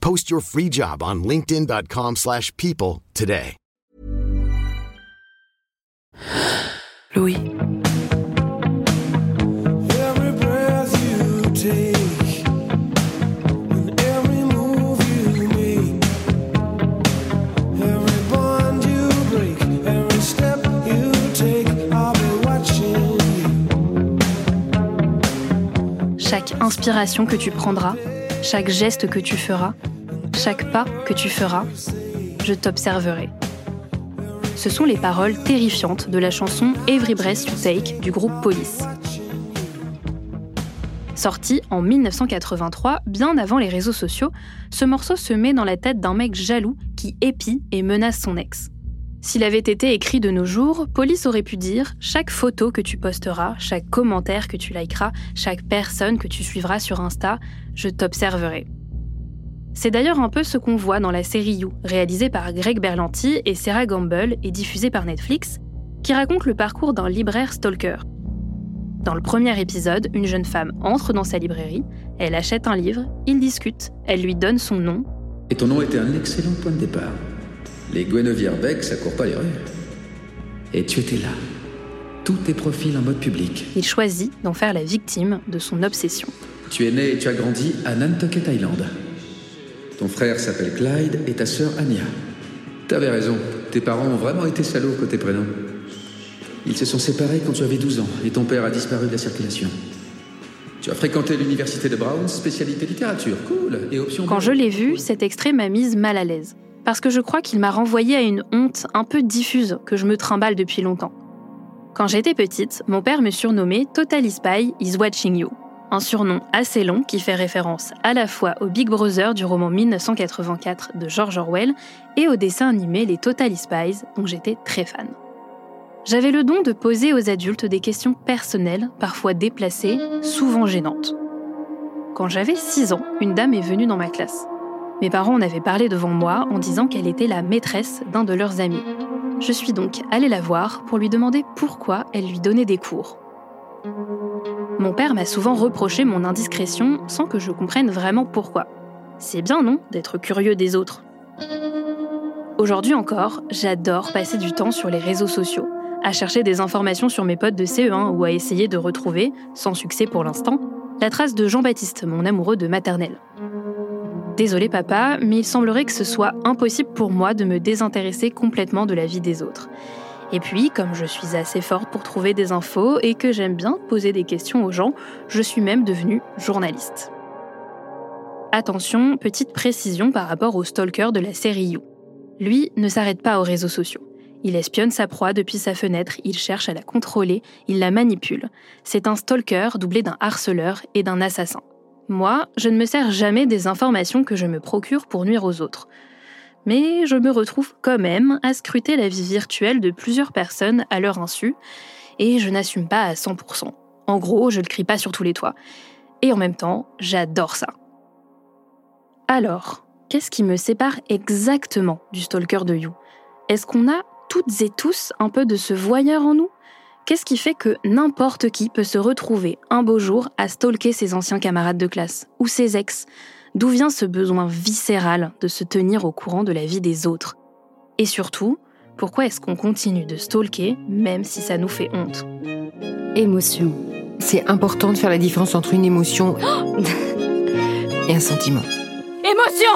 Post your free job on linkedin.com/people today. Louis. Every breath you take and every move you make, every bond you break, every step you take, I'll be watching you. Chaque inspiration que tu prendras, chaque geste que tu feras, chaque pas que tu feras, je t'observerai. Ce sont les paroles terrifiantes de la chanson Every Breath You Take du groupe Police. Sorti en 1983, bien avant les réseaux sociaux, ce morceau se met dans la tête d'un mec jaloux qui épie et menace son ex. S'il avait été écrit de nos jours, Police aurait pu dire chaque photo que tu posteras, chaque commentaire que tu likeras, chaque personne que tu suivras sur Insta, je t'observerai. C'est d'ailleurs un peu ce qu'on voit dans la série You, réalisée par Greg Berlanti et Sarah Gamble et diffusée par Netflix, qui raconte le parcours d'un libraire stalker. Dans le premier épisode, une jeune femme entre dans sa librairie, elle achète un livre, ils discutent, elle lui donne son nom, Et ton nom était un excellent point de départ. Les Guenevere Beck, ça court pas les rues. Et tu étais là. Tous tes profils en mode public. il choisit d'en faire la victime de son obsession. Tu es né et tu as grandi à Nantucket Island. Ton frère s'appelle Clyde et ta sœur Anya. T'avais raison, tes parents ont vraiment été salauds côté prénom. Ils se sont séparés quand tu avais 12 ans et ton père a disparu de la circulation. Tu as fréquenté l'université de Brown, spécialité littérature, cool, et option... Quand je l'ai vu, cet extrait m'a mise mal à l'aise. Parce que je crois qu'il m'a renvoyé à une honte un peu diffuse que je me trimballe depuis longtemps. Quand j'étais petite, mon père me surnommait Totally Spy is watching you. Un surnom assez long qui fait référence à la fois au Big Brother du roman 1984 de George Orwell et au dessin animé Les Totally Spies dont j'étais très fan. J'avais le don de poser aux adultes des questions personnelles, parfois déplacées, souvent gênantes. Quand j'avais 6 ans, une dame est venue dans ma classe. Mes parents en avaient parlé devant moi en disant qu'elle était la maîtresse d'un de leurs amis. Je suis donc allée la voir pour lui demander pourquoi elle lui donnait des cours. Mon père m'a souvent reproché mon indiscrétion sans que je comprenne vraiment pourquoi. C'est bien, non, d'être curieux des autres Aujourd'hui encore, j'adore passer du temps sur les réseaux sociaux, à chercher des informations sur mes potes de CE1 ou à essayer de retrouver, sans succès pour l'instant, la trace de Jean-Baptiste, mon amoureux de maternelle. Désolé papa, mais il semblerait que ce soit impossible pour moi de me désintéresser complètement de la vie des autres. Et puis, comme je suis assez forte pour trouver des infos et que j'aime bien poser des questions aux gens, je suis même devenue journaliste. Attention, petite précision par rapport au stalker de la série You. Lui ne s'arrête pas aux réseaux sociaux. Il espionne sa proie depuis sa fenêtre, il cherche à la contrôler, il la manipule. C'est un stalker doublé d'un harceleur et d'un assassin. Moi, je ne me sers jamais des informations que je me procure pour nuire aux autres. Mais je me retrouve quand même à scruter la vie virtuelle de plusieurs personnes à leur insu, et je n'assume pas à 100%. En gros, je le crie pas sur tous les toits. Et en même temps, j'adore ça. Alors, qu'est-ce qui me sépare exactement du stalker de You? Est-ce qu'on a toutes et tous un peu de ce voyeur en nous? Qu'est-ce qui fait que n'importe qui peut se retrouver un beau jour à stalker ses anciens camarades de classe ou ses ex? D'où vient ce besoin viscéral de se tenir au courant de la vie des autres? Et surtout, pourquoi est-ce qu'on continue de stalker même si ça nous fait honte? Émotion. C'est important de faire la différence entre une émotion et un sentiment. Émotion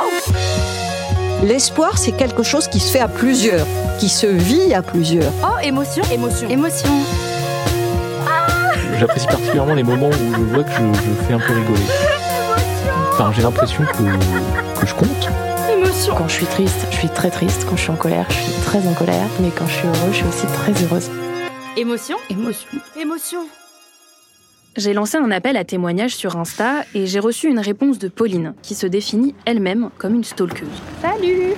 L'espoir, c'est quelque chose qui se fait à plusieurs, qui se vit à plusieurs. Oh, émotion, émotion, émotion. J'apprécie particulièrement les moments où je vois que je, je fais un peu rigoler. Enfin, j'ai l'impression que, que je compte. Émotion. Quand je suis triste, je suis très triste. Quand je suis en colère, je suis très en colère. Mais quand je suis heureuse, je suis aussi très heureuse. Émotion, émotion, émotion. J'ai lancé un appel à témoignages sur Insta et j'ai reçu une réponse de Pauline, qui se définit elle-même comme une stalkeuse. Salut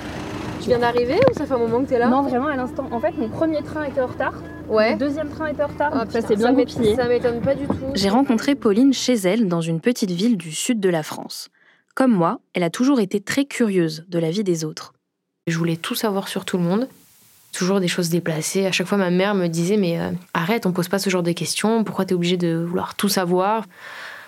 Tu viens d'arriver ou ça fait un moment que t'es là Non, vraiment à l'instant. En fait, mon premier train était en retard. Ouais. Le deuxième train était en retard. Ah, donc ça s'est bien goupillé. Ça m'étonne pas du tout. J'ai rencontré Pauline chez elle dans une petite ville du sud de la France. Comme moi, elle a toujours été très curieuse de la vie des autres. Je voulais tout savoir sur tout le monde. Toujours des choses déplacées. À chaque fois, ma mère me disait Mais euh, arrête, on pose pas ce genre de questions. Pourquoi t'es obligé de vouloir tout savoir?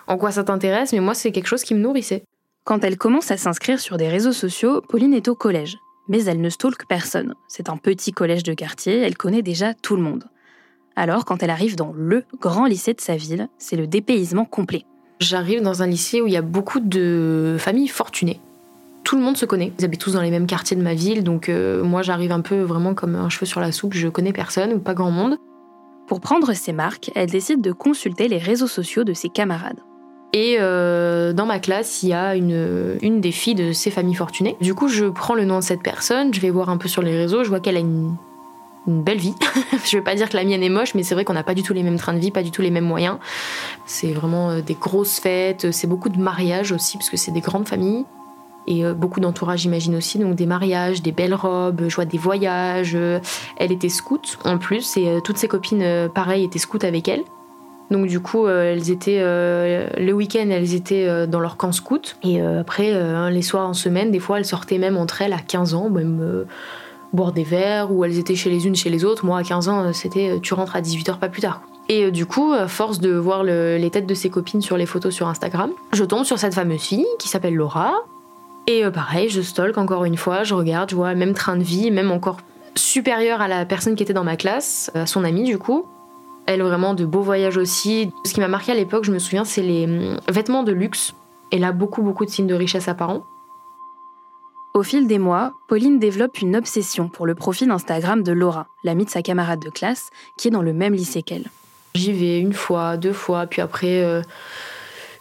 En quoi ça t'intéresse? Mais moi, c'est quelque chose qui me nourrissait. Quand elle commence à s'inscrire sur des réseaux sociaux, Pauline est au collège. Mais elle ne stalke personne. C'est un petit collège de quartier, elle connaît déjà tout le monde. Alors, quand elle arrive dans le grand lycée de sa ville, c'est le dépaysement complet. J'arrive dans un lycée où il y a beaucoup de familles fortunées. Tout le monde se connaît. Ils habitent tous dans les mêmes quartiers de ma ville, donc euh, moi j'arrive un peu vraiment comme un cheveu sur la soupe. Je connais personne ou pas grand monde. Pour prendre ses marques, elle décide de consulter les réseaux sociaux de ses camarades. Et euh, dans ma classe, il y a une, une des filles de ces familles fortunées. Du coup, je prends le nom de cette personne, je vais voir un peu sur les réseaux, je vois qu'elle a une, une belle vie. je vais pas dire que la mienne est moche, mais c'est vrai qu'on n'a pas du tout les mêmes trains de vie, pas du tout les mêmes moyens. C'est vraiment euh, des grosses fêtes, c'est beaucoup de mariages aussi, parce que c'est des grandes familles. Et euh, beaucoup d'entourage, j'imagine aussi. Donc des mariages, des belles robes, je vois des voyages. Euh, Elle était scout en plus, et euh, toutes ses copines, euh, pareil, étaient scouts avec elle. Donc du coup, euh, elles étaient euh, le week-end, elles étaient euh, dans leur camp scout. Et euh, après, euh, les soirs en semaine, des fois, elles sortaient même entre elles à 15 ans, même euh, boire des verres, ou elles étaient chez les unes, chez les autres. Moi, à 15 ans, euh, c'était euh, tu rentres à 18h, pas plus tard. Et euh, du coup, force de voir le- les têtes de ses copines sur les photos sur Instagram, je tombe sur cette fameuse fille qui s'appelle Laura. Et pareil, je stalk encore une fois, je regarde, je vois même train de vie, même encore supérieur à la personne qui était dans ma classe, à son amie du coup. Elle vraiment de beaux voyages aussi. Ce qui m'a marqué à l'époque, je me souviens, c'est les hum, vêtements de luxe. Elle a beaucoup beaucoup de signes de richesse apparents. Au fil des mois, Pauline développe une obsession pour le profil Instagram de Laura, l'amie de sa camarade de classe, qui est dans le même lycée qu'elle. J'y vais une fois, deux fois, puis après euh,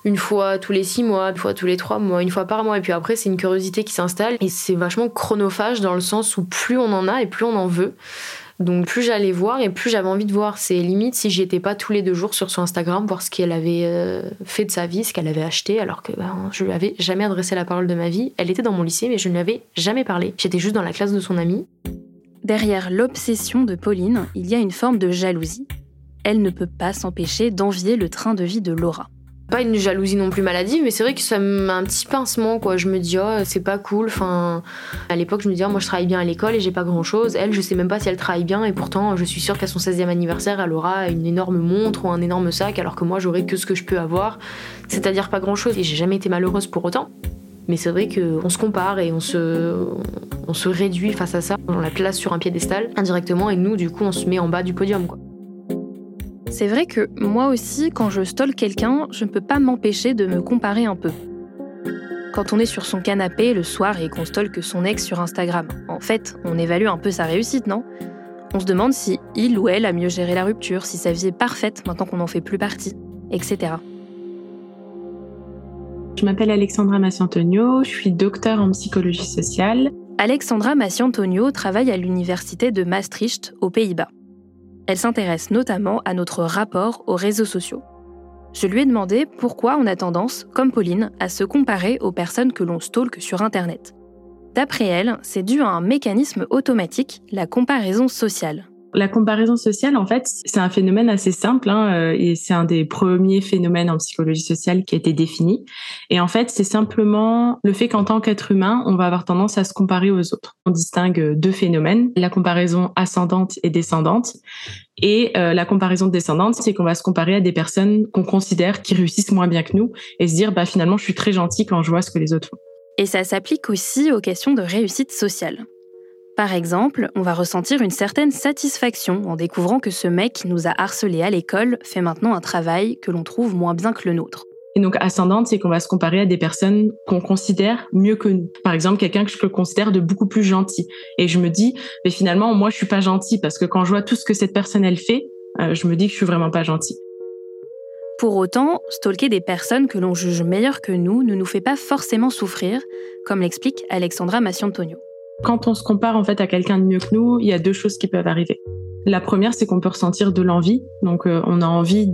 une fois tous les six mois, une fois tous les trois mois, une fois par mois, et puis après c'est une curiosité qui s'installe et c'est vachement chronophage dans le sens où plus on en a et plus on en veut. Donc plus j'allais voir et plus j'avais envie de voir. C'est limite si j'y étais pas tous les deux jours sur son Instagram, voir ce qu'elle avait euh, fait de sa vie, ce qu'elle avait acheté, alors que ben, je lui avais jamais adressé la parole de ma vie. Elle était dans mon lycée, mais je ne lui avais jamais parlé. J'étais juste dans la classe de son amie. Derrière l'obsession de Pauline, il y a une forme de jalousie. Elle ne peut pas s'empêcher d'envier le train de vie de Laura. Pas une jalousie non plus maladive, mais c'est vrai que ça met un petit pincement, quoi. Je me dis, oh, c'est pas cool. Enfin, à l'époque, je me disais, oh, moi, je travaille bien à l'école et j'ai pas grand chose. Elle, je sais même pas si elle travaille bien, et pourtant, je suis sûre qu'à son 16e anniversaire, elle aura une énorme montre ou un énorme sac, alors que moi, j'aurais que ce que je peux avoir. C'est-à-dire pas grand chose. Et j'ai jamais été malheureuse pour autant. Mais c'est vrai qu'on se compare et on se, on se réduit face à ça. On la place sur un piédestal indirectement, et nous, du coup, on se met en bas du podium, quoi. C'est vrai que moi aussi, quand je stalk quelqu'un, je ne peux pas m'empêcher de me comparer un peu. Quand on est sur son canapé le soir et qu'on stalke son ex sur Instagram, en fait, on évalue un peu sa réussite, non? On se demande si il ou elle a mieux géré la rupture, si sa vie est parfaite maintenant qu'on n'en fait plus partie, etc. Je m'appelle Alexandra Massiantonio, je suis docteur en psychologie sociale. Alexandra Massiantonio travaille à l'université de Maastricht, aux Pays-Bas. Elle s'intéresse notamment à notre rapport aux réseaux sociaux. Je lui ai demandé pourquoi on a tendance, comme Pauline, à se comparer aux personnes que l'on stalk sur Internet. D'après elle, c'est dû à un mécanisme automatique, la comparaison sociale. La comparaison sociale, en fait, c'est un phénomène assez simple hein, euh, et c'est un des premiers phénomènes en psychologie sociale qui a été défini. Et en fait, c'est simplement le fait qu'en tant qu'être humain, on va avoir tendance à se comparer aux autres. On distingue deux phénomènes, la comparaison ascendante et descendante. Et euh, la comparaison descendante, c'est qu'on va se comparer à des personnes qu'on considère qui réussissent moins bien que nous et se dire, bah finalement, je suis très gentil quand je vois ce que les autres font. Et ça s'applique aussi aux questions de réussite sociale. Par exemple, on va ressentir une certaine satisfaction en découvrant que ce mec qui nous a harcelés à l'école fait maintenant un travail que l'on trouve moins bien que le nôtre. Et donc ascendante, c'est qu'on va se comparer à des personnes qu'on considère mieux que nous. Par exemple, quelqu'un que je considère de beaucoup plus gentil. Et je me dis, mais finalement, moi, je suis pas gentil parce que quand je vois tout ce que cette personne elle fait, euh, je me dis que je suis vraiment pas gentil. Pour autant, stalker des personnes que l'on juge meilleures que nous ne nous fait pas forcément souffrir, comme l'explique Alexandra Massiantonio. Quand on se compare en fait à quelqu'un de mieux que nous, il y a deux choses qui peuvent arriver. La première, c'est qu'on peut ressentir de l'envie. Donc, euh, on a envie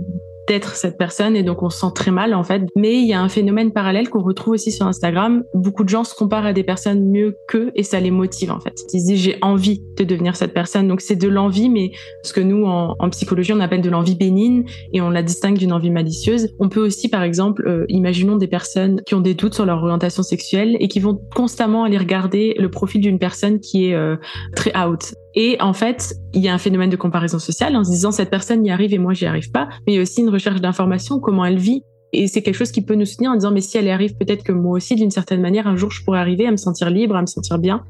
d'être cette personne et donc on se sent très mal en fait. Mais il y a un phénomène parallèle qu'on retrouve aussi sur Instagram. Beaucoup de gens se comparent à des personnes mieux qu'eux et ça les motive en fait. Ils se disent j'ai envie de devenir cette personne. Donc c'est de l'envie, mais ce que nous en, en, psychologie on appelle de l'envie bénigne et on la distingue d'une envie malicieuse. On peut aussi par exemple, euh, imaginons des personnes qui ont des doutes sur leur orientation sexuelle et qui vont constamment aller regarder le profil d'une personne qui est euh, très out. Et en fait, il y a un phénomène de comparaison sociale en se disant cette personne y arrive et moi j'y arrive pas. Mais il y a aussi une recherche d'information, comment elle vit. Et c'est quelque chose qui peut nous soutenir en disant mais si elle y arrive, peut-être que moi aussi d'une certaine manière un jour je pourrais arriver à me sentir libre, à me sentir bien.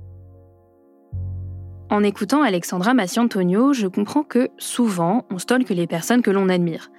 En écoutant Alexandra Massiantonio, je comprends que souvent on stalke les personnes que l'on admire.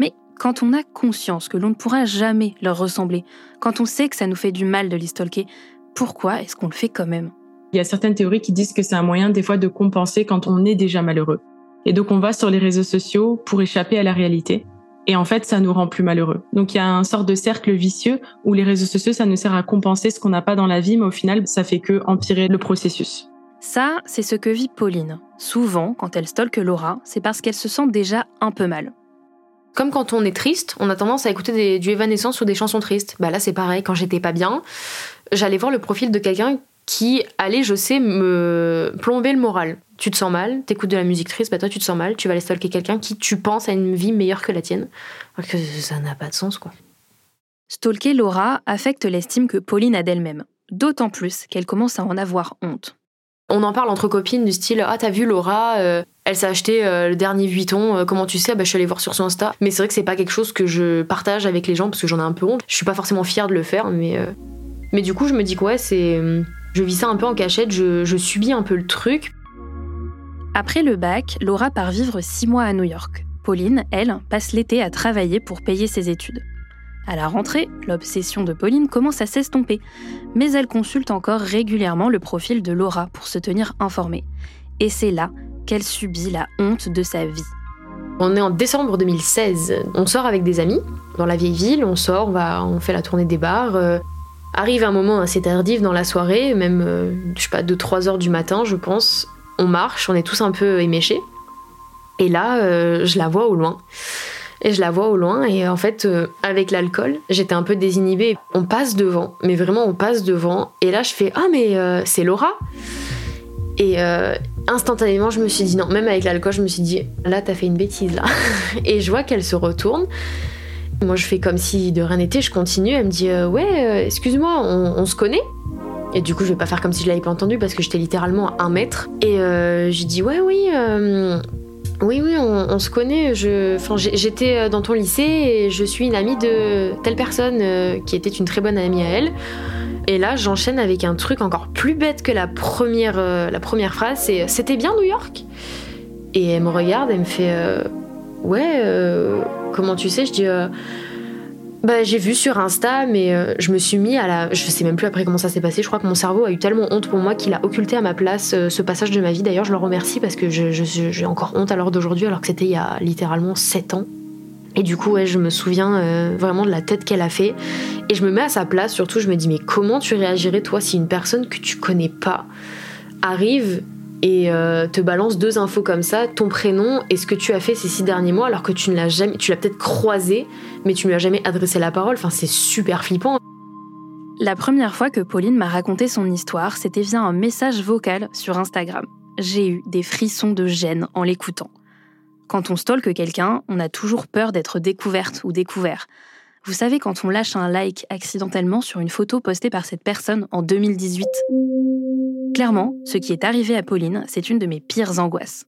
Mais quand on a conscience que l'on ne pourra jamais leur ressembler, quand on sait que ça nous fait du mal de les stalker, pourquoi est-ce qu'on le fait quand même? Il y a certaines théories qui disent que c'est un moyen des fois de compenser quand on est déjà malheureux. Et donc on va sur les réseaux sociaux pour échapper à la réalité. Et en fait, ça nous rend plus malheureux. Donc il y a un sort de cercle vicieux où les réseaux sociaux, ça nous sert à compenser ce qu'on n'a pas dans la vie, mais au final, ça fait que empirer le processus. Ça, c'est ce que vit Pauline. Souvent, quand elle stalke Laura, c'est parce qu'elle se sent déjà un peu mal. Comme quand on est triste, on a tendance à écouter des, du Evanescence ou des chansons tristes. Bah là, c'est pareil. Quand j'étais pas bien, j'allais voir le profil de quelqu'un qui allait, je sais, me plomber le moral. Tu te sens mal, t'écoutes de la musique triste, bah toi tu te sens mal, tu vas aller stalker quelqu'un qui tu penses a une vie meilleure que la tienne. Alors que ça n'a pas de sens quoi. Stalker Laura affecte l'estime que Pauline a d'elle-même, d'autant plus qu'elle commence à en avoir honte. On en parle entre copines du style Ah, t'as vu Laura, euh, elle s'est acheté euh, le dernier Vuitton, euh, comment tu sais bah, Je suis allée voir sur son Insta. Mais c'est vrai que c'est pas quelque chose que je partage avec les gens parce que j'en ai un peu honte. Je suis pas forcément fière de le faire, mais, mais du coup, je me dis que ouais, c'est je vis ça un peu en cachette, je, je subis un peu le truc. Après le bac, Laura part vivre six mois à New York. Pauline, elle, passe l'été à travailler pour payer ses études. À la rentrée, l'obsession de Pauline commence à s'estomper, mais elle consulte encore régulièrement le profil de Laura pour se tenir informée. Et c'est là qu'elle subit la honte de sa vie. On est en décembre 2016. On sort avec des amis dans la vieille ville, on sort, on, va, on fait la tournée des bars. Arrive un moment assez tardif dans la soirée, même, euh, je sais pas, 2-3 heures du matin, je pense. On marche, on est tous un peu éméchés. Et là, euh, je la vois au loin. Et je la vois au loin, et en fait, euh, avec l'alcool, j'étais un peu désinhibée. On passe devant, mais vraiment, on passe devant. Et là, je fais Ah, mais c'est Laura Et instantanément, je me suis dit Non, même avec l'alcool, je me suis dit Là, t'as fait une bêtise, là. et je vois qu'elle se retourne. Moi, je fais comme si de rien n'était, je continue. Elle me dit euh, Ouais, euh, excuse-moi, on, se connaît Et du coup, je vais pas faire comme si je l'avais pas entendu parce que j'étais littéralement à un mètre. Et euh, j'ai dit Ouais, oui. oui, oui, on, se connaît. J'étais dans ton lycée et je suis une amie de telle personne qui était une très bonne amie à elle. Et là, j'enchaîne avec un truc encore plus bête que la première, la première phrase c'est C'était bien New York? Et elle me regarde, elle me fait Ouais, comment tu sais Je dis, euh, bah, j'ai vu sur Insta, mais euh, je me suis mis à la. Je sais même plus après comment ça s'est passé. Je crois que mon cerveau a eu tellement honte pour moi qu'il a occulté à ma place euh, ce passage de ma vie. D'ailleurs, je le remercie parce que j'ai encore honte à l'heure d'aujourd'hui, alors que c'était il y a littéralement 7 ans. Et du coup, ouais, je me souviens vraiment de la tête qu'elle a fait. Et je me mets à sa place, surtout, je me dis, mais comment tu réagirais, toi, si une personne que tu connais pas arrive et euh, te balance deux infos comme ça, ton prénom et ce que tu as fait ces six derniers mois, alors que tu ne l'as jamais, tu l'as peut-être croisé, mais tu ne lui as jamais adressé la parole. Enfin, c'est super flippant. La première fois que Pauline m'a raconté son histoire, c'était via un message vocal sur Instagram. J'ai eu des frissons de gêne en l'écoutant. Quand on stalke quelqu'un, on a toujours peur d'être découverte ou découvert. Vous savez quand on lâche un like accidentellement sur une photo postée par cette personne en 2018 Clairement, ce qui est arrivé à Pauline, c'est une de mes pires angoisses.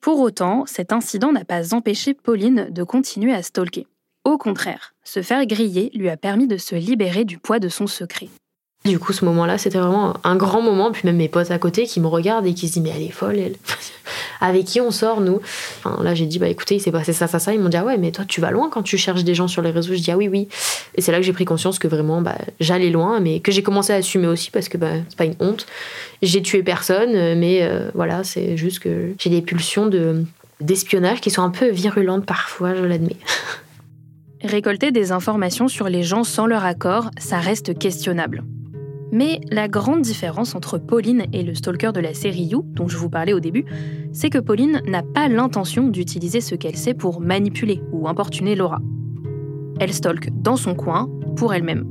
Pour autant, cet incident n'a pas empêché Pauline de continuer à stalker. Au contraire, se faire griller lui a permis de se libérer du poids de son secret. Du coup, ce moment-là, c'était vraiment un grand moment. Puis même mes potes à côté qui me regardent et qui se disent Mais elle est folle, elle. avec qui on sort, nous? Enfin, Là, j'ai dit, bah écoutez, il s'est passé ça, ça, ça. Ils m'ont dit, ah ouais, mais toi, tu vas loin quand tu cherches des gens sur les réseaux. Je dis, ah oui, oui. Et c'est là que j'ai pris conscience que vraiment, bah, j'allais loin, mais que j'ai commencé à assumer aussi parce que bah, c'est pas une honte. J'ai tué personne, mais euh, voilà, c'est juste que j'ai des pulsions de d'espionnage qui sont un peu virulentes parfois, je l'admets. Récolter des informations sur les gens sans leur accord, ça reste questionnable. Mais la grande différence entre Pauline et le stalker de la série You, dont je vous parlais au début, c'est que Pauline n'a pas l'intention d'utiliser ce qu'elle sait pour manipuler ou importuner Laura. Elle stalke dans son coin, pour elle-même.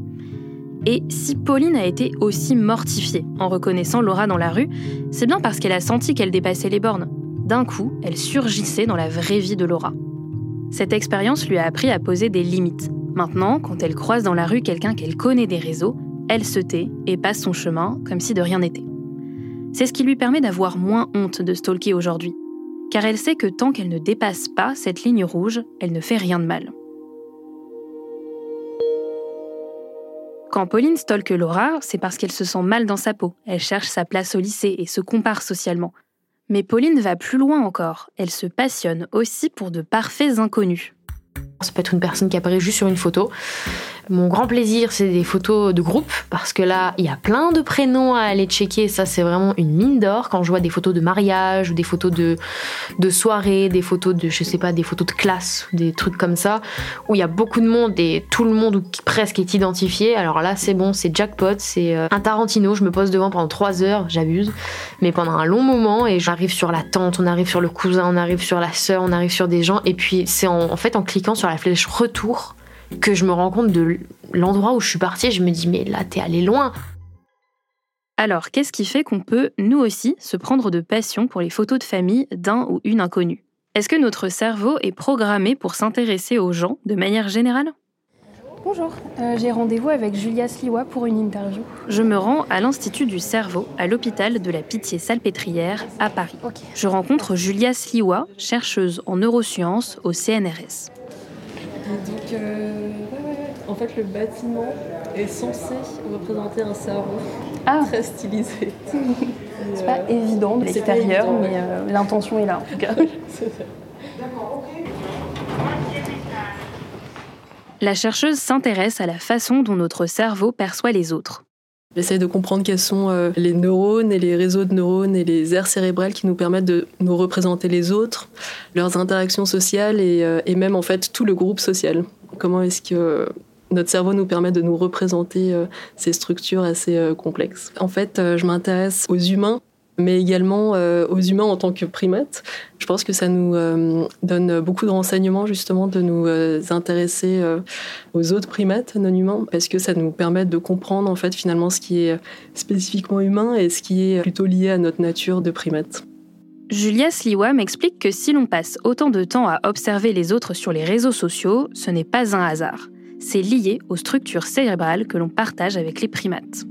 Et si Pauline a été aussi mortifiée en reconnaissant Laura dans la rue, c'est bien parce qu'elle a senti qu'elle dépassait les bornes, d'un coup, elle surgissait dans la vraie vie de Laura. Cette expérience lui a appris à poser des limites. Maintenant, quand elle croise dans la rue quelqu'un qu'elle connaît des réseaux, elle se tait et passe son chemin comme si de rien n'était. C'est ce qui lui permet d'avoir moins honte de stalker aujourd'hui, car elle sait que tant qu'elle ne dépasse pas cette ligne rouge, elle ne fait rien de mal. Quand Pauline stalke Laura, c'est parce qu'elle se sent mal dans sa peau, elle cherche sa place au lycée et se compare socialement. Mais Pauline va plus loin encore. Elle se passionne aussi pour de parfaits inconnus. Ça peut être une personne qui apparaît juste sur une photo. Mon grand plaisir, c'est des photos de groupe, parce que là, il y a plein de prénoms à aller checker. Ça, c'est vraiment une mine d'or quand je vois des photos de mariage, ou des photos de, de soirée, des photos de, je sais pas, des photos de classe, des trucs comme ça, où il y a beaucoup de monde et tout le monde ou presque est identifié. Alors là, c'est bon, c'est jackpot, c'est euh, un Tarantino. Je me pose devant pendant trois heures, j'abuse, mais pendant un long moment, et j'arrive sur la tante, on arrive sur le cousin, on arrive sur la sœur, on arrive sur des gens, et puis c'est en fait en cliquant sur la flèche retour que je me rends compte de l'endroit où je suis partie. Je me dis, mais là, t'es allé loin. Alors, qu'est-ce qui fait qu'on peut, nous aussi, se prendre de passion pour les photos de famille d'un ou une inconnue Est-ce que notre cerveau est programmé pour s'intéresser aux gens de manière générale? Bonjour, euh, j'ai rendez-vous avec Julia Sliwa pour une interview. Je me rends à l'Institut du cerveau, à l'hôpital de la Pitié-Salpêtrière, à Paris. Je rencontre Julia Sliwa, chercheuse en neurosciences au CNRS. Donc, euh, en fait, le bâtiment est censé représenter un cerveau très stylisé. C'est pas évident de l'extérieur, mais ouais. euh, l'intention est là en tout cas. La chercheuse s'intéresse à la façon dont notre cerveau perçoit les autres. J'essaie de comprendre quels sont euh, les neurones et les réseaux de neurones et les aires cérébrales qui nous permettent de nous représenter les autres, leurs interactions sociales et, euh, et même en fait tout le groupe social. Comment est-ce que euh, notre cerveau nous permet de nous représenter ces structures assez complexes? En fait, je m'intéresse aux humains mais également euh, aux humains en tant que primates. Je pense que ça nous euh, donne beaucoup de renseignements justement de nous euh, intéresser aux autres primates non humains parce que ça nous permet de comprendre en fait finalement ce qui est spécifiquement humain et ce qui est plutôt lié à notre nature de primate. Julia Sliwa m'explique que si l'on passe autant de temps à observer les autres sur les réseaux sociaux, ce n'est pas un hasard. C'est lié aux structures cérébrales que l'on partage avec les primates.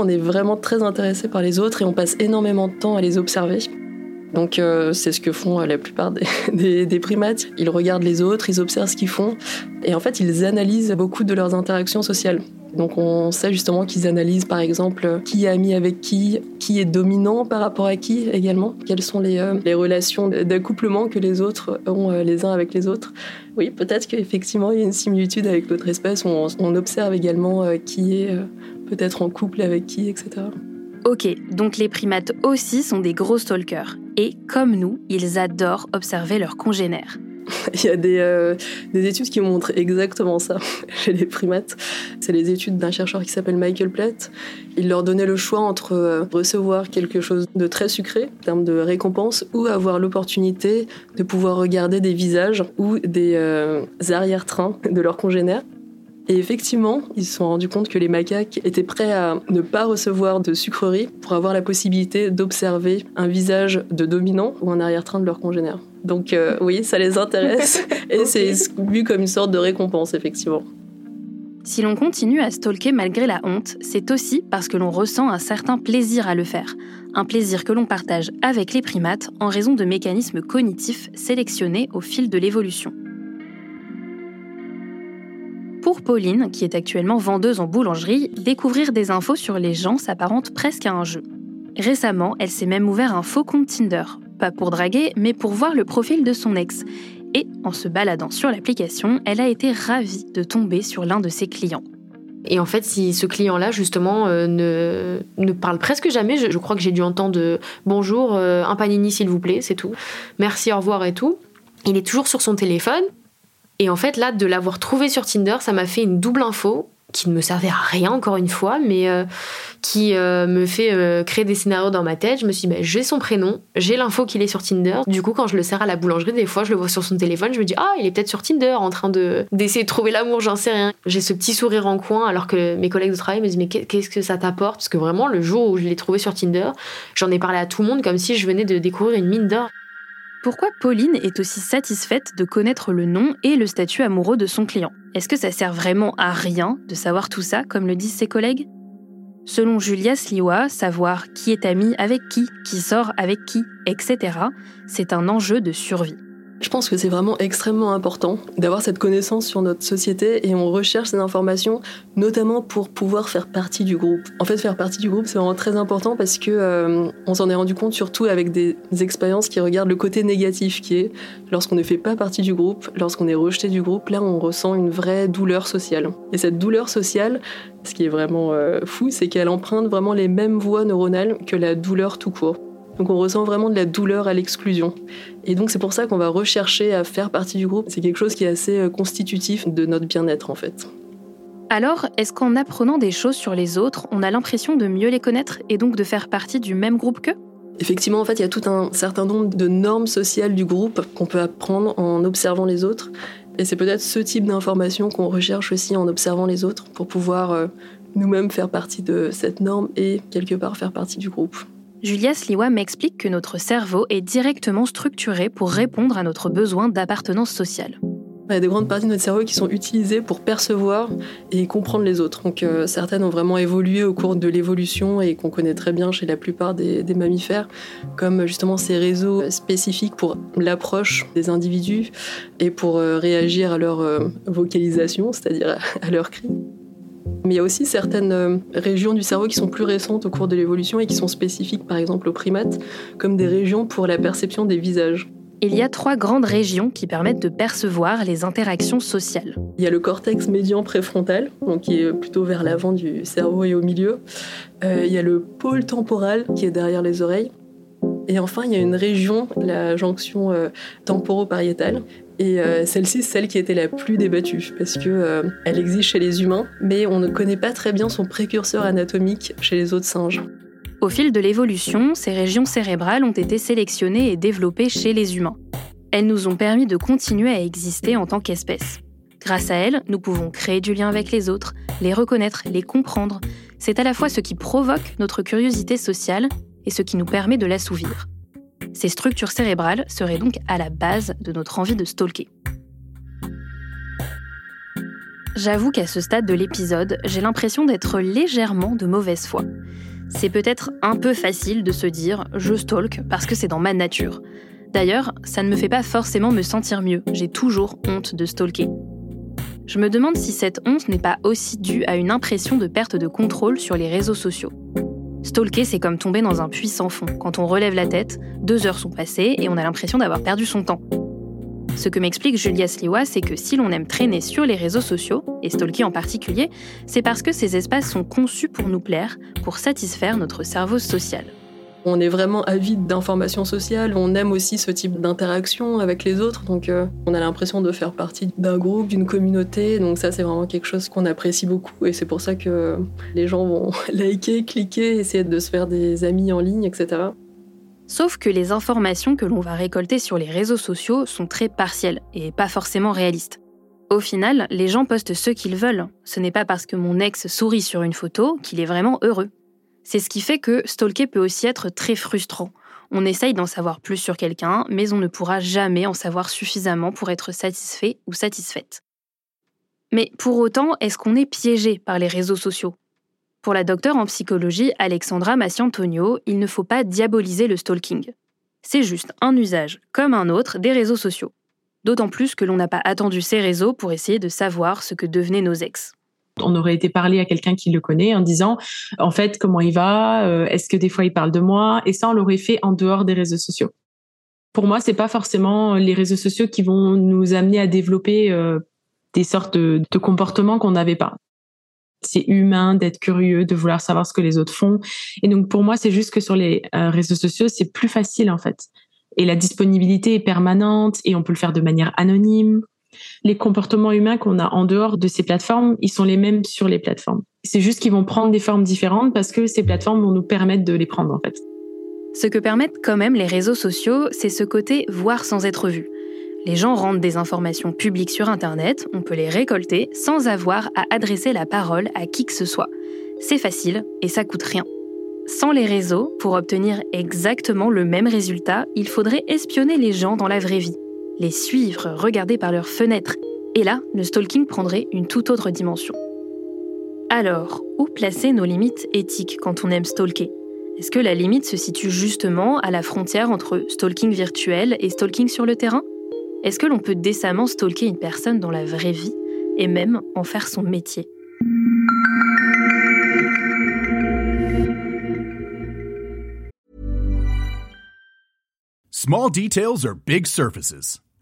On est vraiment très intéressé par les autres et on passe énormément de temps à les observer. Donc euh, c'est ce que font euh, la plupart des, des- des primates. Ils regardent les autres, ils observent ce qu'ils font et en fait ils analysent beaucoup de leurs interactions sociales. Donc on sait justement qu'ils analysent par exemple qui est ami avec qui, qui est dominant par rapport à qui également, quelles sont les, euh, relations d'accouplement que les autres ont euh, les uns avec les autres. Oui, peut-être qu'effectivement il y a une similitude avec notre espèce on, observe également euh, qui est peut-être en couple avec qui, etc. Ok, donc les primates aussi sont des gros stalkers. Et comme nous, ils adorent observer leurs congénères. Il y a des, euh, des études qui montrent exactement ça chez les primates. C'est les études d'un chercheur qui s'appelle Michael Platt. Il leur donnait le choix entre euh, recevoir quelque chose de très sucré en termes de récompense ou avoir l'opportunité de pouvoir regarder des visages ou des euh, arrière-trains de leurs congénères. Et effectivement, ils se sont rendus compte que les macaques étaient prêts à ne pas recevoir de sucreries pour avoir la possibilité d'observer un visage de dominant ou un arrière-train de leur congénère. Donc euh, oui, ça les intéresse et c'est vu comme une sorte de récompense, effectivement. Si l'on continue à stalker malgré la honte, c'est aussi parce que l'on ressent un certain plaisir à le faire. Un plaisir que l'on partage avec les primates en raison de mécanismes cognitifs sélectionnés au fil de l'évolution. Pour Pauline, qui est actuellement vendeuse en boulangerie, découvrir des infos sur les gens s'apparente presque à un jeu. Récemment, elle s'est même ouvert un faux compte Tinder. pas pour draguer, mais pour voir le profil de son ex. Et en se baladant sur l'application, elle a été ravie de tomber sur l'un de ses clients. Et en fait, si ce client-là, justement, euh, ne, ne parle presque jamais, je, crois que j'ai dû entendre bonjour, euh, un panini s'il vous plaît, c'est tout. Merci, au revoir et tout. Il est toujours sur son téléphone. Et en fait, là, de l'avoir trouvé sur Tinder, ça m'a fait une double info qui ne me servait à rien encore une fois, mais euh, qui euh, me fait euh, créer des scénarios dans ma tête. Je me suis dit, bah, j'ai son prénom, j'ai l'info qu'il est sur Tinder. Du coup, quand je le sers à la boulangerie, des fois, je le vois sur son téléphone, je me dis, ah, il est peut-être sur Tinder en train de d'essayer de trouver l'amour, j'en sais rien. J'ai ce petit sourire en coin, alors que mes collègues de travail me disent, mais qu'est-ce que ça t'apporte? Parce que vraiment, le jour où je l'ai trouvé sur Tinder, j'en ai parlé à tout le monde comme si je venais de découvrir une mine d'or. Pourquoi Pauline est aussi satisfaite de connaître le nom et le statut amoureux de son client? Est-ce que ça sert vraiment à rien de savoir tout ça, comme le disent ses collègues? Selon Julia Sliwa, savoir qui est ami avec qui, qui sort avec qui, etc., c'est un enjeu de survie. Je pense que c'est vraiment extrêmement important d'avoir cette connaissance sur notre société et on recherche ces informations notamment pour pouvoir faire partie du groupe. En fait, faire partie du groupe, c'est vraiment très important parce que euh, on s'en est rendu compte surtout avec des, expériences qui regardent le côté négatif qui est lorsqu'on ne fait pas partie du groupe, lorsqu'on est rejeté du groupe, là on ressent une vraie douleur sociale. Et cette douleur sociale, ce qui est vraiment euh, fou, c'est qu'elle emprunte vraiment les mêmes voies neuronales que la douleur tout court. Donc on ressent vraiment de la douleur à l'exclusion. Et donc c'est pour ça qu'on va rechercher à faire partie du groupe. C'est quelque chose qui est assez euh, constitutif de notre bien-être en fait. Alors, est-ce qu'en apprenant des choses sur les autres, on a l'impression de mieux les connaître et donc de faire partie du même groupe qu'eux? Effectivement, en fait, il y a tout un certain nombre de normes sociales du groupe qu'on peut apprendre en observant les autres. Et c'est peut-être ce type d'information qu'on recherche aussi en observant les autres pour pouvoir euh, nous-mêmes faire partie de cette norme et quelque part faire partie du groupe. Julia Sliwa m'explique que notre cerveau est directement structuré pour répondre à notre besoin d'appartenance sociale. Il y a des grandes parties de notre cerveau qui sont utilisées pour percevoir et comprendre les autres. Donc euh, certaines ont vraiment évolué au cours de l'évolution et qu'on connaît très bien chez la plupart des, mammifères, comme justement ces réseaux spécifiques pour l'approche des individus et pour euh, réagir à leur euh, vocalisation, c'est-à-dire à, à leurs cris. Mais il y a aussi certaines euh, régions du cerveau qui sont plus récentes au cours de l'évolution et qui sont spécifiques, par exemple aux primates, comme des régions pour la perception des visages. Il y a trois grandes régions qui permettent de percevoir les interactions sociales. Il y a le cortex médian préfrontal, donc qui est plutôt vers l'avant du cerveau et au milieu. Euh, il y a le pôle temporal qui est derrière les oreilles. Et enfin, il y a une région, la jonction euh, temporopariétale, et euh, celle-ci, celle qui était la plus débattue, parce que euh, elle existe chez les humains, mais on ne connaît pas très bien son précurseur anatomique chez les autres singes. Au fil de l'évolution, ces régions cérébrales ont été sélectionnées et développées chez les humains. Elles nous ont permis de continuer à exister en tant qu'espèce. Grâce à elles, nous pouvons créer du lien avec les autres, les reconnaître, les comprendre. C'est à la fois ce qui provoque notre curiosité sociale et ce qui nous permet de l'assouvir. Ces structures cérébrales seraient donc à la base de notre envie de stalker. J'avoue qu'à ce stade de l'épisode, j'ai l'impression d'être légèrement de mauvaise foi. C'est peut-être un peu facile de se dire je stalk parce que c'est dans ma nature. D'ailleurs, ça ne me fait pas forcément me sentir mieux, j'ai toujours honte de stalker. Je me demande si cette honte n'est pas aussi due à une impression de perte de contrôle sur les réseaux sociaux. Stalker, c'est comme tomber dans un puits sans fond. Quand on relève la tête, deux heures sont passées et on a l'impression d'avoir perdu son temps. Ce que m'explique Julia Sliwa, c'est que si l'on aime traîner sur les réseaux sociaux, et stalker en particulier, c'est parce que ces espaces sont conçus pour nous plaire, pour satisfaire notre cerveau social. On est vraiment avide d'informations sociales, on aime aussi ce type d'interaction avec les autres, donc euh, on a l'impression de faire partie d'un groupe, d'une communauté, donc ça c'est vraiment quelque chose qu'on apprécie beaucoup et c'est pour ça que les gens vont liker, cliquer, essayer de se faire des amis en ligne, etc. Sauf que les informations que l'on va récolter sur les réseaux sociaux sont très partielles et pas forcément réalistes. Au final, les gens postent ce qu'ils veulent. Ce n'est pas parce que mon ex sourit sur une photo qu'il est vraiment heureux. C'est ce qui fait que stalker peut aussi être très frustrant. On essaye d'en savoir plus sur quelqu'un, mais on ne pourra jamais en savoir suffisamment pour être satisfait ou satisfaite. Mais pour autant, est-ce qu'on est piégé par les réseaux sociaux? Pour la docteure en psychologie Alexandra Massiantonio, il ne faut pas diaboliser le stalking. C'est juste un usage, comme un autre, des réseaux sociaux. D'autant plus que l'on n'a pas attendu ces réseaux pour essayer de savoir ce que devenaient nos ex on aurait été parler à quelqu'un qui le connaît en disant en fait comment il va, euh, est-ce que des fois il parle de moi? Et ça on l'aurait fait en dehors des réseaux sociaux. Pour moi, c'est pas forcément les réseaux sociaux qui vont nous amener à développer euh, des sortes de, comportements qu'on n'avait pas. C'est humain d'être curieux, de vouloir savoir ce que les autres font. Et donc pour moi, c'est juste que sur les euh, réseaux sociaux, c'est plus facile en fait. Et la disponibilité est permanente et on peut le faire de manière anonyme. Les comportements humains qu'on a en dehors de ces plateformes, ils sont les mêmes sur les plateformes. C'est juste qu'ils vont prendre des formes différentes parce que ces plateformes vont nous permettre de les prendre en fait. Ce que permettent quand même les réseaux sociaux, c'est ce côté voir sans être vu. Les gens rendent des informations publiques sur Internet, on peut les récolter sans avoir à adresser la parole à qui que ce soit. C'est facile et ça coûte rien. Sans les réseaux, pour obtenir exactement le même résultat, il faudrait espionner les gens dans la vraie vie, les suivre, regarder par leurs fenêtres. Et là, le stalking prendrait une toute autre dimension. Alors, où placer nos limites éthiques quand on aime stalker? Est-ce que la limite se situe justement à la frontière entre stalking virtuel et stalking sur le terrain? Est-ce que l'on peut décemment stalker une personne dans la vraie vie et même en faire son métier? Small details are big surfaces.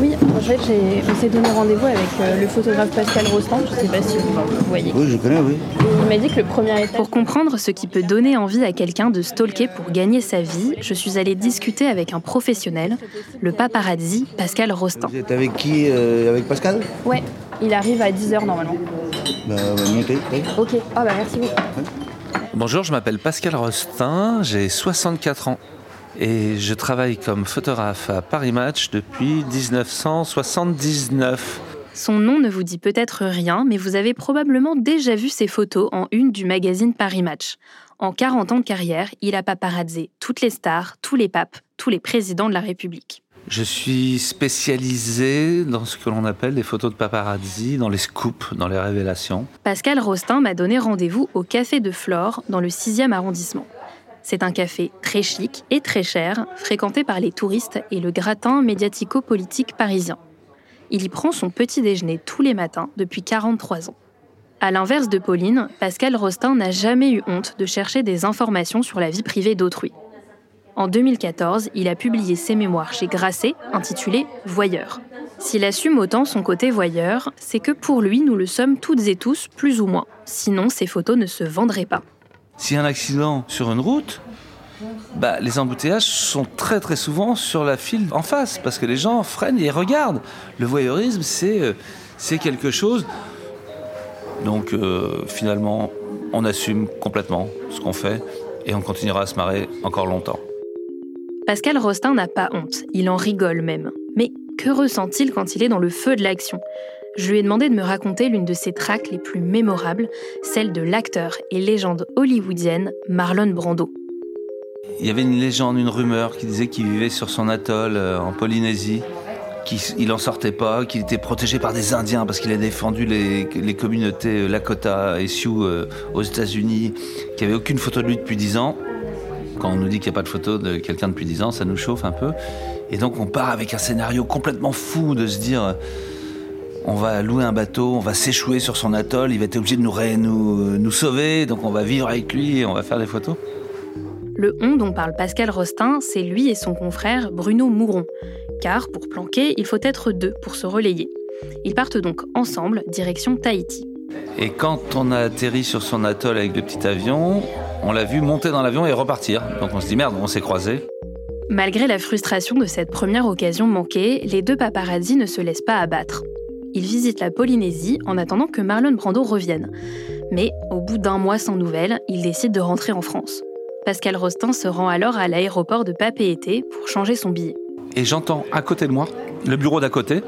Oui, en fait, j'ai- on s'est donné rendez-vous avec euh, le photographe Pascal Rostand, je sais pas si vous, vous voyez. Oui, je connais, oui. Il m'a dit que le premier étage... Pour comprendre ce qui peut donner envie à quelqu'un de stalker pour gagner sa vie, je suis allée discuter avec un professionnel, le paparazzi Pascal Rostand. Vous êtes avec qui euh, Avec Pascal? Ouais, il arrive à 10h normalement. Bah, bah, montez, oui. Ok, ah bah merci beaucoup. Bonjour, je m'appelle Pascal Rostin, j'ai 64 ans et je travaille comme photographe à Paris Match depuis 1979. Son nom ne vous dit peut-être rien, mais vous avez probablement déjà vu ses photos en une du magazine Paris Match. En 40 ans de carrière, il a paparazzé toutes les stars, tous les papes, tous les présidents de la République. Je suis spécialisé dans ce que l'on appelle les photos de paparazzi, dans les scoops, dans les révélations. Pascal Rostin m'a donné rendez-vous au Café de Flore, dans le 6e arrondissement. C'est un café très chic et très cher, fréquenté par les touristes et le gratin médiatico-politique parisien. Il y prend son petit déjeuner tous les matins depuis 43 ans. À l'inverse de Pauline, Pascal Rostin n'a jamais eu honte de chercher des informations sur la vie privée d'autrui. En 2014, il a publié ses mémoires chez Grasset, intitulées Voyeur. S'il assume autant son côté voyeur, c'est que pour lui, nous le sommes toutes et tous, plus ou moins. Sinon, ces photos ne se vendraient pas. S'il y a un accident sur une route, bah, les embouteillages sont très très souvent sur la file en face parce que les gens freinent et regardent. Le voyeurisme, c'est euh, quelque chose. Donc euh, finalement, on assume complètement ce qu'on fait et on continuera à se marrer encore longtemps. Pascal Rostin n'a pas honte, il en rigole même. Mais que ressent-il quand il est dans le feu de l'action? Je lui ai demandé de me raconter l'une de ses tracks les plus mémorables, celle de l'acteur et légende hollywoodienne Marlon Brando. Il y avait une légende, une rumeur qui disait qu'il vivait sur son atoll euh, en Polynésie, qu'il n'en sortait pas, qu'il était protégé par des Indiens parce qu'il a défendu les, communautés euh, Lakota et Sioux euh, aux États-Unis, qu'il n'y avait aucune photo de lui depuis 10 ans. Quand on nous dit qu'il n'y a pas de photo de quelqu'un depuis 10 ans, ça nous chauffe un peu. Et donc on part avec un scénario complètement fou de se dire on va louer un bateau, on va s'échouer sur son atoll, il va être obligé de nous, ré- nous, nous sauver, donc on va vivre avec lui et on va faire des photos. Le on dont parle Pascal Rostin, c'est lui et son confrère Bruno Mouron. Car pour planquer, il faut être deux pour se relayer. Ils partent donc ensemble, direction Tahiti. Et quand on a atterri sur son atoll avec le petit avion, on l'a vu monter dans l'avion et repartir. Donc on se dit merde, on s'est croisés. Malgré la frustration de cette première occasion manquée, les deux paparazzis ne se laissent pas abattre. Ils visitent la Polynésie en attendant que Marlon Brando revienne. Mais au bout d'un mois sans nouvelles, ils décident de rentrer en France. Pascal Rostin se rend alors à l'aéroport de Papeete pour changer son billet. Et j'entends à côté de moi, le bureau d'à côté,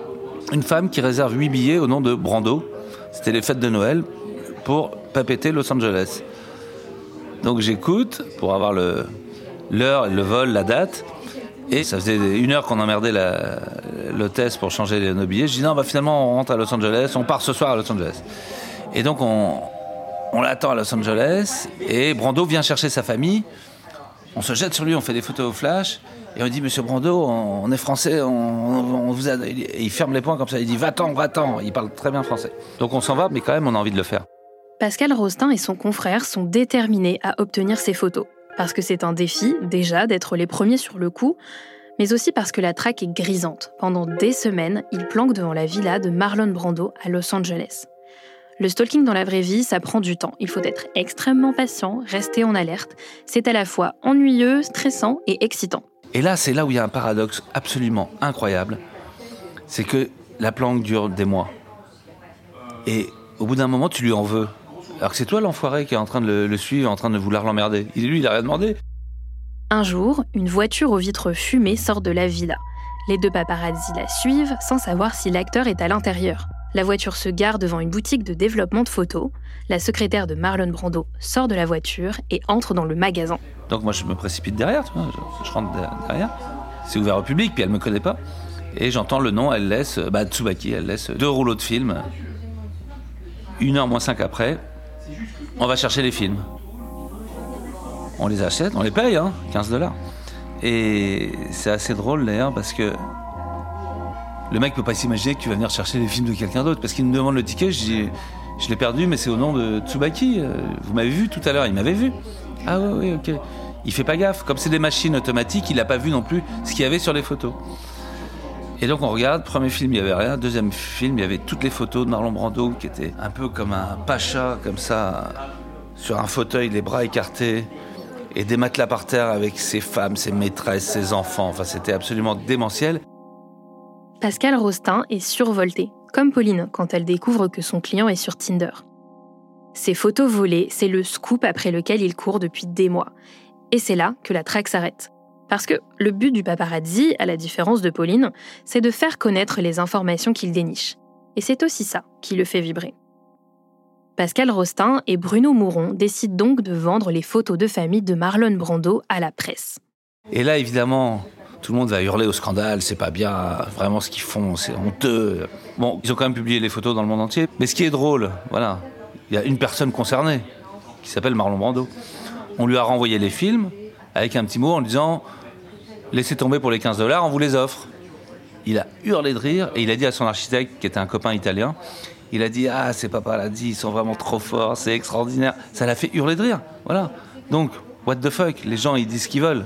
une femme qui réserve 8 billets au nom de Brando. C'était les fêtes de Noël pour Papeete Los Angeles. Donc j'écoute pour avoir l'heure, le vol, la date. Et ça faisait une heure qu'on emmerdait l'hôtesse pour changer nos billets. Je dis non, bah finalement on rentre à Los Angeles, on part ce soir à Los Angeles. Et donc on, on l'attend à Los Angeles et Brando vient chercher sa famille. On se jette sur lui, on fait des photos au flash et on dit Monsieur Brando, on, est français, on vous a... Et il ferme les poings comme ça, il dit va-t'en, va-t'en. Il parle très bien français. Donc on s'en va, mais quand même on a envie de le faire. Pascal Rostin et son confrère sont déterminés à obtenir ces photos. Parce que c'est un défi, déjà, d'être les premiers sur le coup, mais aussi parce que la traque est grisante. Pendant des semaines, ils planquent devant la villa de Marlon Brando à Los Angeles. Le stalking dans la vraie vie, ça prend du temps. Il faut être extrêmement patient, rester en alerte. C'est à la fois ennuyeux, stressant et excitant. Et là, c'est là où il y a un paradoxe absolument incroyable. C'est que la planque dure des mois. Et au bout d'un moment, tu lui en veux. Alors que c'est toi l'enfoiré qui est en train de le, le suivre, en train de vouloir l'emmerder. Il, lui, il a rien demandé. Un jour, une voiture aux vitres fumées sort de la villa. Les deux paparazzi la suivent sans savoir si l'acteur est à l'intérieur. La voiture se gare devant une boutique de développement de photos. La secrétaire de Marlon Brando sort de la voiture et entre dans le magasin. Donc moi, je me précipite derrière, tu vois, je, je rentre de- derrière. C'est ouvert au public, puis elle me connaît pas. Et j'entends le nom, elle laisse, bah, Tsubaki, elle laisse deux rouleaux de films. Une heure moins cinq après, on va chercher les films. On les achète, on les paye, hein, 15 dollars. Et c'est assez drôle d'ailleurs parce que le mec peut pas s'imaginer que tu vas venir chercher les films de quelqu'un d'autre. Parce qu'il me demande le ticket, je je l'ai perdu, mais c'est au nom de Tsubaki. Euh, Vous m'avez vu tout à l'heure, il m'avait vu. Ah oui, oui, ok. Il fait pas gaffe. Comme c'est des machines automatiques, il a pas vu non plus ce qu'il y avait sur les photos. Et donc on regarde, premier film, il y avait rien. Deuxième film, il y avait toutes les photos de Marlon Brando qui était un peu comme un pacha, comme ça, sur un fauteuil, les bras écartés, et des matelas par terre avec ses femmes, ses maîtresses, ses enfants. Enfin, c'était absolument démentiel. Pascal Rostin est survolté, comme Pauline quand elle découvre que son client est sur Tinder. Ces photos volées, c'est le scoop après lequel il court depuis des mois. Et c'est là que la traque s'arrête. Parce que le but du paparazzi, à la différence de Pauline, c'est de faire connaître les informations qu'il déniche. Et c'est aussi ça qui le fait vibrer. Pascal Rostin et Bruno Mouron décident donc de vendre les photos de famille de Marlon Brando à la presse. Et là, évidemment, tout le monde va hurler au scandale, c'est pas bien, vraiment ce qu'ils font, c'est honteux. Bon, ils ont quand même publié les photos dans le monde entier. Mais ce qui est drôle, voilà, il y a une personne concernée qui s'appelle Marlon Brando. On lui a renvoyé les films avec un petit mot en disant Laissez tomber pour les 15 dollars, on vous les offre. Il a hurlé de rire et il a dit à son architecte, qui était un copain italien, il a dit Ah, c'est papa l'a dit, ils sont vraiment trop forts, c'est extraordinaire. Ça l'a fait hurler de rire. Voilà. Donc, what the fuck Les gens, ils disent ce qu'ils veulent.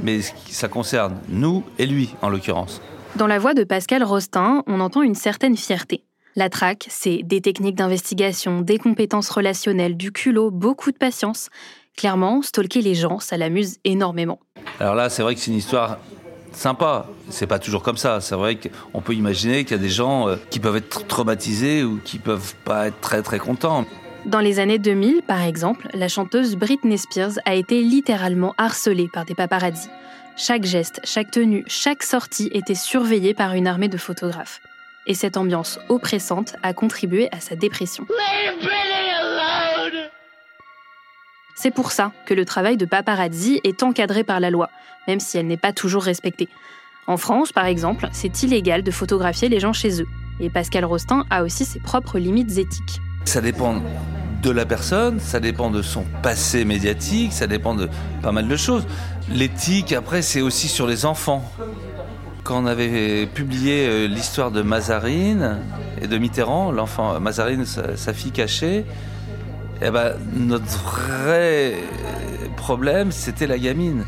Mais ça concerne nous et lui, en l'occurrence. Dans la voix de Pascal Rostin, on entend une certaine fierté. La traque, c'est des techniques d'investigation, des compétences relationnelles, du culot, beaucoup de patience. Clairement, stalker les gens, ça l'amuse énormément. Alors là, c'est vrai que c'est une histoire sympa. C'est pas toujours comme ça. C'est vrai qu'on peut imaginer qu'il y a des gens euh, qui peuvent être traumatisés ou qui peuvent pas être très très contents. Dans les années 2000, par exemple, la chanteuse Britney Spears a été littéralement harcelée par des paparazzis. Chaque geste, chaque tenue, chaque sortie était surveillée par une armée de photographes. Et cette ambiance oppressante a contribué à sa dépression. C'est pour ça que le travail de paparazzi est encadré par la loi, même si elle n'est pas toujours respectée. En France, par exemple, c'est illégal de photographier les gens chez eux. Et Pascal Rostin a aussi ses propres limites éthiques. Ça dépend de la personne, ça dépend de son passé médiatique, ça dépend de pas mal de choses. L'éthique, après, c'est aussi sur les enfants. Quand on avait publié euh, l'histoire de Mazarine et de Mitterrand, l'enfant Mazarine, sa, sa fille cachée, eh ben, notre vrai problème, c'était la gamine.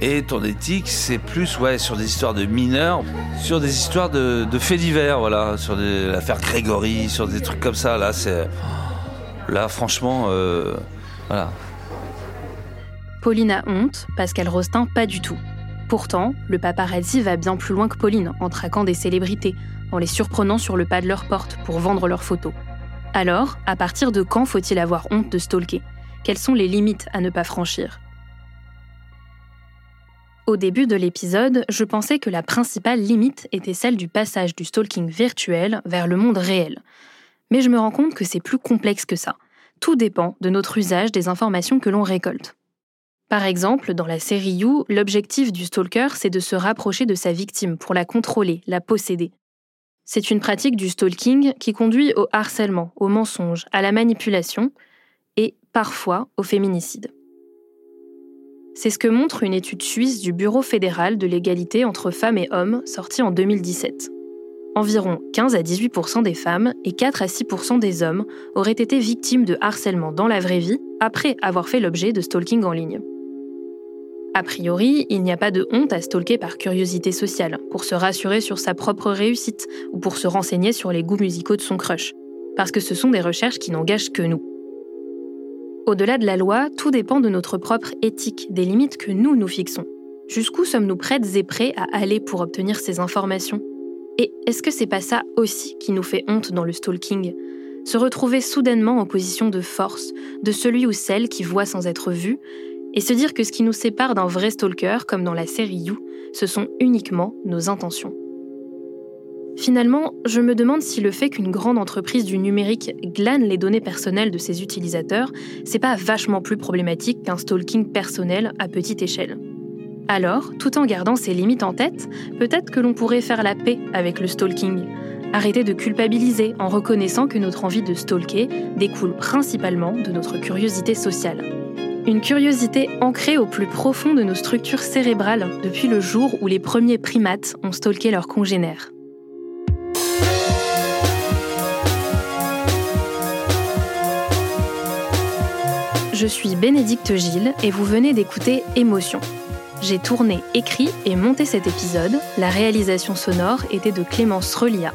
Et ton éthique, c'est plus ouais, sur des histoires de mineurs, sur des histoires de, faits divers, voilà, sur l'affaire Grégory, sur des trucs comme ça. Là, c'est. Là, franchement, euh, voilà. Pauline a honte, Pascal Rostin pas du tout. Pourtant, le paparazzi va bien plus loin que Pauline en traquant des célébrités, en les surprenant sur le pas de leur porte pour vendre leurs photos. Alors, à partir de quand faut-il avoir honte de stalker? Quelles sont les limites à ne pas franchir? Au début de l'épisode, je pensais que la principale limite était celle du passage du stalking virtuel vers le monde réel. Mais je me rends compte que c'est plus complexe que ça. tout dépend de notre usage des informations que l'on récolte. Par exemple, dans la série You, l'objectif du stalker, c'est de se rapprocher de sa victime pour la contrôler, la posséder. C'est une pratique du stalking qui conduit au harcèlement, au mensonge, à la manipulation et parfois au féminicide. C'est ce que montre une étude suisse du Bureau fédéral de l'égalité entre femmes et hommes sortie en 2017. Environ 15 à 18% des femmes et 4 à 6% des hommes auraient été victimes de harcèlement dans la vraie vie après avoir fait l'objet de stalking en ligne. A priori, il n'y a pas de honte à stalker par curiosité sociale, pour se rassurer sur sa propre réussite ou pour se renseigner sur les goûts musicaux de son crush, parce que ce sont des recherches qui n'engagent que nous. Au-delà de la loi, tout dépend de notre propre éthique, des limites que nous nous fixons. Jusqu'où sommes-nous prêtes et prêts à aller pour obtenir ces informations? Et est-ce que c'est pas ça aussi qui nous fait honte dans le stalking? Se retrouver soudainement en position de force, de celui ou celle qui voit sans être vu, et se dire que ce qui nous sépare d'un vrai stalker, comme dans la série You, ce sont uniquement nos intentions. Finalement, je me demande si le fait qu'une grande entreprise du numérique glane les données personnelles de ses utilisateurs, c'est pas vachement plus problématique qu'un stalking personnel à petite échelle. Alors, tout en gardant ses limites en tête, peut-être que l'on pourrait faire la paix avec le stalking. Arrêter de culpabiliser en reconnaissant que notre envie de stalker découle principalement de notre curiosité sociale. Une curiosité ancrée au plus profond de nos structures cérébrales depuis le jour où les premiers primates ont stalké leurs congénères. Je suis Bénédicte Gilles et vous venez d'écouter Émotion. J'ai tourné, écrit et monté cet épisode. La réalisation sonore était de Clémence Relia.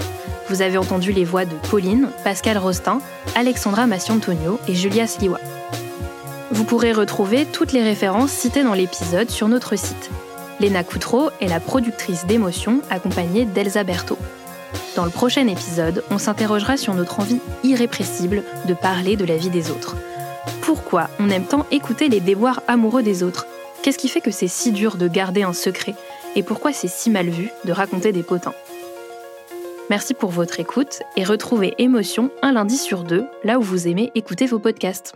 Vous avez entendu les voix de Pauline, Pascal Rostin, Alexandra Massiantonio et Julia Sliwa. Vous pourrez retrouver toutes les références citées dans l'épisode sur notre site. Léna Coutreau est la productrice d'émotions accompagnée d'Elsa Berthaud. Dans le prochain épisode, on s'interrogera sur notre envie irrépressible de parler de la vie des autres. Pourquoi on aime tant écouter les déboires amoureux des autres? Qu'est-ce qui fait que c'est si dur de garder un secret? Et pourquoi c'est si mal vu de raconter des potins? Merci pour votre écoute et retrouvez Émotion un lundi sur deux, là où vous aimez écouter vos podcasts.